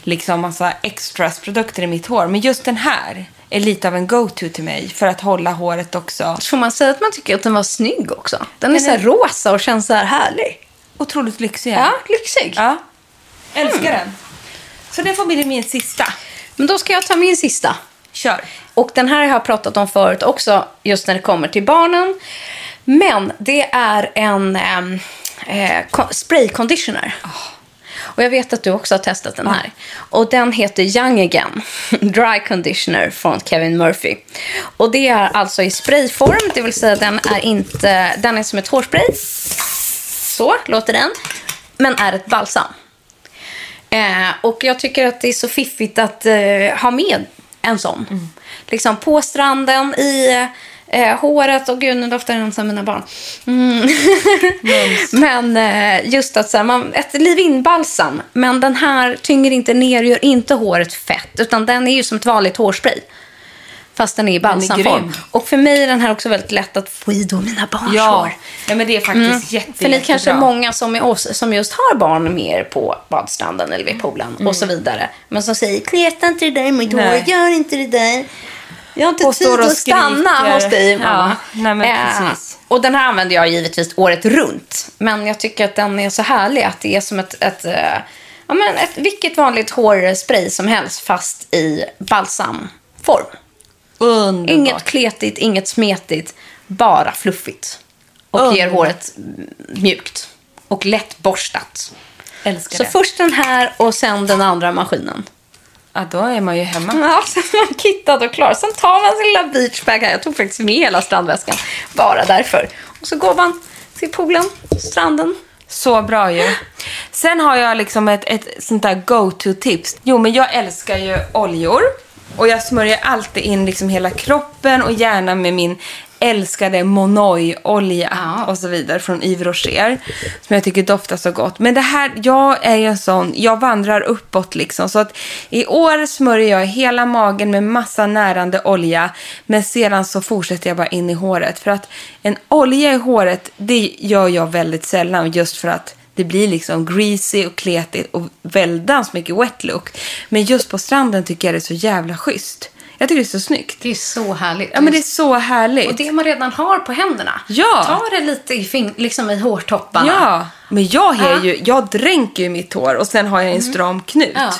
liksom massa extras produkter i mitt hår. Men just den här är lite av en go-to till mig för att hålla håret också Får man säga att man tycker att den var snygg också? Den är Den så här är- rosa och känns så här härlig. otroligt lyxig. Ja, lyxig. ja. Älskar den. Så det får bli min sista. Men då ska jag ta min sista. Kör. Och den här har jag pratat om förut också, just när det kommer till barnen. Men det är en ehm, eh, spray conditioner. Och jag vet att du också har testat den här. Och den heter Young Again Dry Conditioner från Kevin Murphy. Och det är alltså i sprayform, det vill säga den är inte, den är som ett hårspray. Så låter den. Men är ett balsam. Eh, och jag tycker att det är så fiffigt att eh, ha med en sån. Liksom på stranden, i eh, håret. Och gud, nu doftar den som mina barn. Mm. men eh, just att så här, man, ett leave-in balsam. Men den här tynger inte ner, gör inte håret fett. Utan den är ju som ett vanligt hårspray. Fast den är i balsamform. Och för mig är den här också väldigt lätt att få i då mina barns Ja, hår. Nej, men det är faktiskt jätte, Mm. För ni kanske är många som är oss som just har barn mer på badstranden eller vid poolen och så vidare. Men som säger, kleta inte det där i mitt hår, gör inte det där. Jag har inte Och tid och att stanna hos dig, mamma. Ja, nej, Eh, precis. och den här använder jag givetvis året runt. Men jag tycker att den är så härlig att det är som ett, ett, eh, ja, men ett vilket vanligt hårspray som helst fast i balsamform. Underbart. Inget kletigt, inget smetigt, bara fluffigt. Och ger Underbart. håret mjukt och lätt borstat. Älskar Så det. först den här och sen den andra maskinen. Ja, då är man ju hemma. Ja, sen är man kittad och klar. Sen tar man sin lilla beachbag här. Jag tog faktiskt med hela strandväskan. Bara därför. Och så går man till poolen, stranden. Så bra ju. Sen har jag liksom ett, ett sånt där go-to-tips. Jo, men jag älskar ju oljor. Och jag smörjer alltid in liksom hela kroppen och gärna med min älskade Monoi-olja och så vidare från Yves Rocher. Som jag tycker doftar så gott. Men det här, jag är ju en sån, jag vandrar uppåt liksom. Så att i år smörjer jag hela magen med massa närande olja. Men sedan så fortsätter jag bara in i håret. För att en olja i håret, det gör jag väldigt sällan. Just för att det blir liksom greasy och kletigt och väldans mycket wet look. Men just på stranden tycker jag det är så jävla schysst. Jag tycker det är så snyggt. Det är så härligt. Ja, men det är så härligt. Och det man redan har på händerna. Ja. Ta det lite i, fing- liksom i hårtopparna. Ja, men jag, är. Mm. ju, jag dränker ju mitt hår och sen har jag en stram knut. Ja.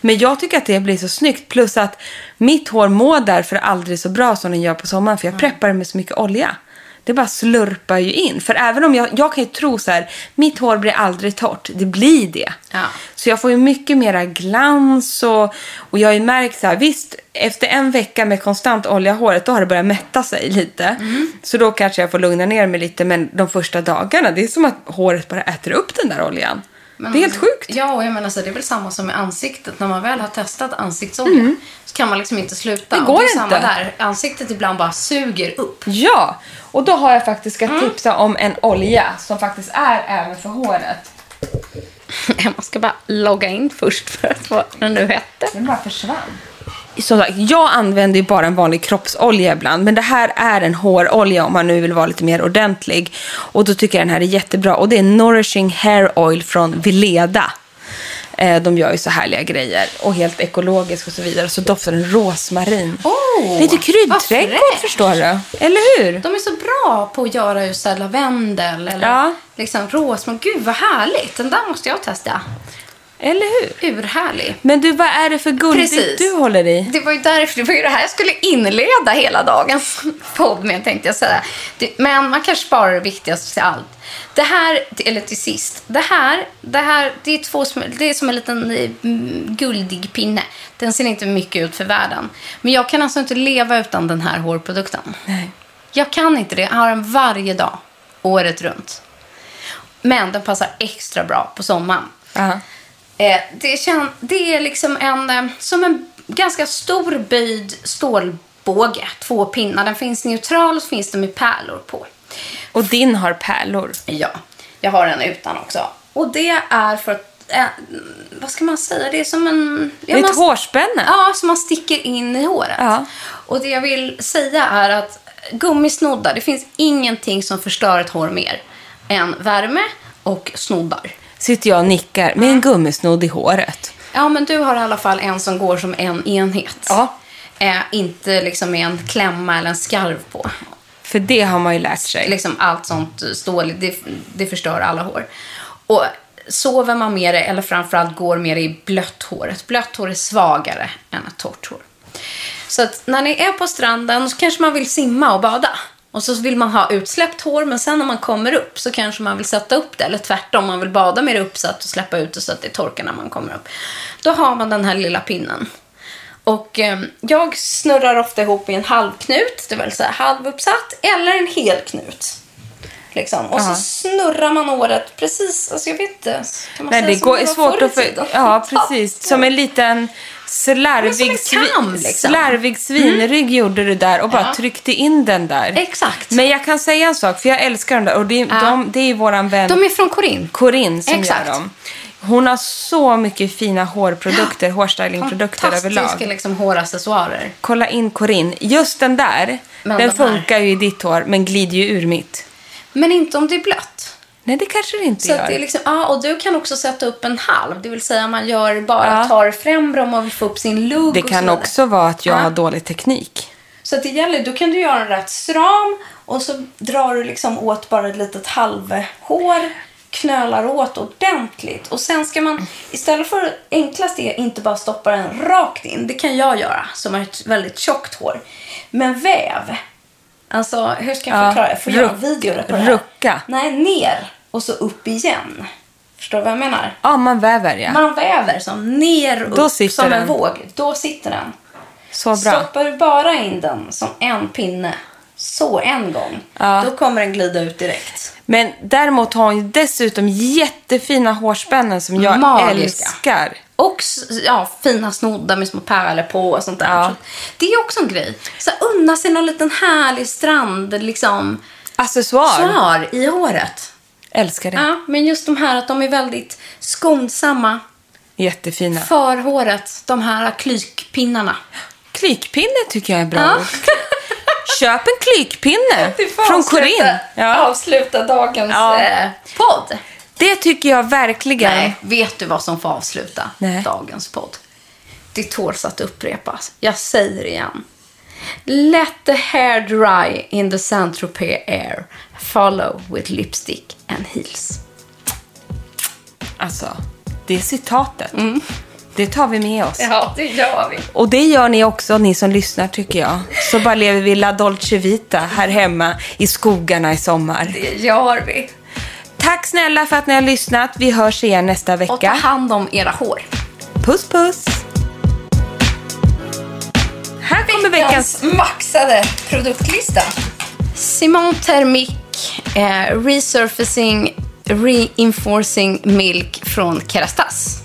Men jag tycker att det blir så snyggt. Plus att mitt hår mår därför aldrig så bra som den gör på sommaren. För jag preppar det med så mycket olja. Det bara slurpar ju in. För även om jag, jag kan ju tro så här, mitt hår blir aldrig torrt. Det blir det. Ja. Så jag får ju mycket mera glans och, och jag har ju märkt så här, visst, efter en vecka med konstant olja i håret, då har det börjat mätta sig lite. Mm. Så då kanske jag får lugna ner mig lite, men de första dagarna, det är som att håret bara äter upp den där oljan. Det är helt sjukt. Ja, och jag menar så det är väl samma som med ansiktet. När man väl har testat ansiktsolja så kan man liksom inte sluta. Det går det är samma inte. där. Ansiktet ibland bara suger upp. Ja, och då har jag faktiskt ska Mm. tipsa om en olja som faktiskt är även för håret. Man ska bara logga in först för att vad den nu hette. Den bara försvann. Som sagt, jag använder ju bara en vanlig kroppsolja ibland. Men det här är en hårolja om man nu vill vara lite mer ordentlig. Och då tycker jag den här är jättebra. Och det är Nourishing Hair Oil från Vileda. Eh, de gör ju så härliga grejer och helt ekologiskt och så vidare. Så doftar den rosmarin. Oh, Lite kryddträdgård förstår du. Eller hur? De är så bra på att göra just lavendel eller Ja. liksom rosmarin. Gud vad härligt. Den där måste jag testa. Eller hur? Urhärlig. Men du, vad är det för guldigt du håller i? Det var ju därför, det var ju det här jag skulle inleda hela dagens podd med, tänkte jag säga. Men man kanske sparar det viktigaste till allt. Det här, eller till sist. Det här, det här det är, två, det är som en liten eh, guldig pinne. Den ser inte mycket ut för världen. Men jag kan alltså inte leva utan den här hårprodukten. Nej. Jag kan inte det. Jag har den varje dag, året runt. Men den passar extra bra på sommaren. Ja. Eh, det, kän, det är liksom en, eh, som en ganska stor böjd stålbåge. Två pinnar. Den finns neutral och så finns det med pärlor på. Och din har pärlor. Ja, jag har den utan också. Och det är för att, eh, vad ska man säga, det är som en... Det är ett man- hårspänne. Ja, som man sticker in i håret. Ja. Och det jag vill säga är att gummisnoddar, det finns ingenting som förstör ett hår mer än värme och snoddar. Sitter jag och nickar med en gummisnodd i håret. Ja, men du har i alla fall en som går som en enhet. Ja. Eh, inte liksom med en klämma eller en skarv på. För det har man ju lärt sig. Liksom allt sånt stål, det, det förstör alla hår. Och sover man med det, eller framförallt går med det i blött hår. Ett blött hår är svagare än ett torrt hår. Så att när ni är på stranden så kanske man vill simma och bada. Och så vill man ha utsläppt hår, men sen när man kommer upp så kanske man vill sätta upp det. Eller tvärtom, man vill bada med det uppsatt och släppa ut det så att det torkar när man kommer upp. Då har man den här lilla pinnen. Och eh, jag snurrar ofta ihop i en halvknut, det vill säga halvuppsatt, eller en hel knut. Liksom. Och Ja. så snurrar man håret precis, alltså jag vet inte. Kan man Nej, säga det går, är svårt att för... Ja, precis. Som en liten slarvig, svi- liksom. slarvig svinrygg gjorde du där och bara Ja. tryckte in den där. Exakt. Men jag kan säga en sak, för jag älskar dem där. Och det, Ja. de, det är våran vän De är från Corinne. Corinne som Exakt. gör dem. Hon har så mycket fina hårprodukter, hårstylingprodukter Fantastiska överlag. liksom, håraccessoarer. Kolla in Corinne. Just den där, Men den de funkar ju i ditt hår men glider ju ur mitt. Men inte om det är blött. Nej, det kanske det inte Så gör. det är liksom, ja, och du kan också sätta upp en halv. Det vill säga man gör bara Ja. tar främre om man vill få upp sin lugg Det kan också vara att jag Ja. har dålig teknik. Så det gäller, då kan du göra den rätt stram och så drar du liksom åt bara ett litet halvhår, knölar åt ordentligt. Och sen ska man, istället för enklast är inte bara stoppa den rakt in, det kan jag göra som har ett väldigt tjockt hår. Men väv, alltså hur ska jag Ja, förklara? Jag får en ruck- video på det här. rucka. Nej, ner och så upp igen. Förstår du vad jag menar? Ja, man väver ja. Man väver som ner och upp som den. en våg. Då sitter den. Så bra. Stoppar du bara in den som en pinne, så en gång, Ja. då kommer den glida ut direkt. Men däremot har hon ju dessutom jättefina hårspännen som jag Magiska. älskar. Och ja, fina snoddar med små pärlor på och sånt där. Ja. Det är också en grej. Så unna sig någon liten härlig strand, liksom, Accessoar. svar i håret. Älskar det. Ja, men just de här att de är väldigt skonsamma Jättefina. för håret. De här klykpinnarna. Klykpinne tycker jag är bra Ja. Köp en klykpinne från Corinne. Ja. avsluta dagens Ja. eh, podd. Det tycker jag verkligen. Nej, vet du vad som får avsluta Nej. dagens podd? Det tåls att upprepas. Jag säger igen. Let the hair dry in the Saint-Tropez air. Follow with lipstick and heels. Alltså, det är citatet. Det tar vi med oss. Ja, det gör vi. Och det gör ni också, ni som lyssnar tycker jag. Så bara lever vi La Dolce Vita här hemma i skogarna i sommar. Det gör vi. Tack snälla för att ni har lyssnat. Vi hörs igen nästa Och ta vecka. hand om era hår. Puss puss! Här kommer veckans... maxade produktlista. Simon Thermic eh, Resurfacing Reinforcing Milk från Kerastas.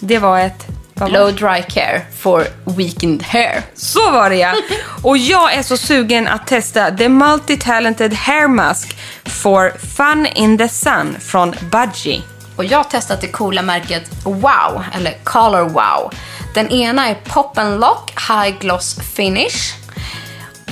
Det var ett... vad var Low det? dry care for weakened hair. Så var det ja! Och jag är så sugen att testa The Multi-Talented Hair Mask for Fun in the Sun från Budgie. Och jag har testat det coola märket Wow, eller Color Wow. Den ena är Pop and Lock High Gloss Finish.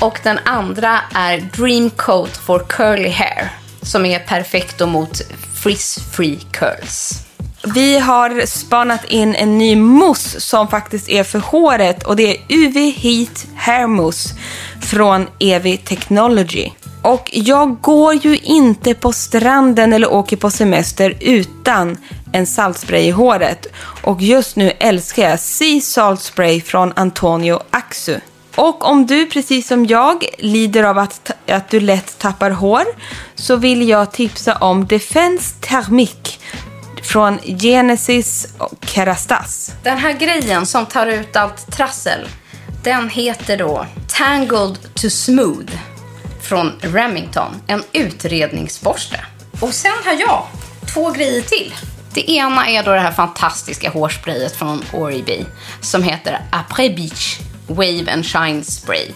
Och den andra är Dream Coat for Curly Hair. Som är perfekt mot frizz-free curls. Vi har spanat in en ny mousse som faktiskt är för håret och det är UV Heat Hair Mousse från Evi Technology. Och jag går ju inte på stranden eller åker på semester utan en saltspray i håret. Och just nu älskar jag Sea Salt Spray från Antonio Axu. Och om du precis som jag lider av att, att du lätt tappar hår så vill jag tipsa om Defense Thermique från Genesis och Kerastas. Den här grejen som tar ut allt trassel, den heter då Tangled to Smooth från Remington. En utredningsborste. Och sen har jag två grejer till. Det ena är då det här fantastiska hårsprayet från Oribi som heter Après Beach Wave and Shine Spray.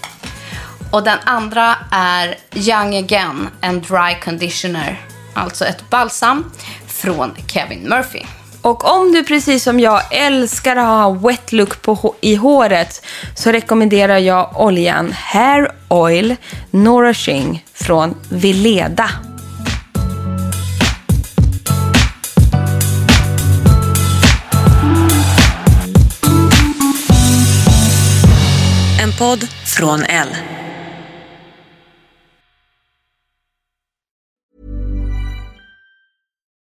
Och den andra är Young Again, en dry conditioner. Alltså ett balsam från Kevin Murphy. Och om du precis som jag älskar att ha wet look på, i håret så rekommenderar jag oljan Hair Oil Nourishing från Vileda. En podd från L.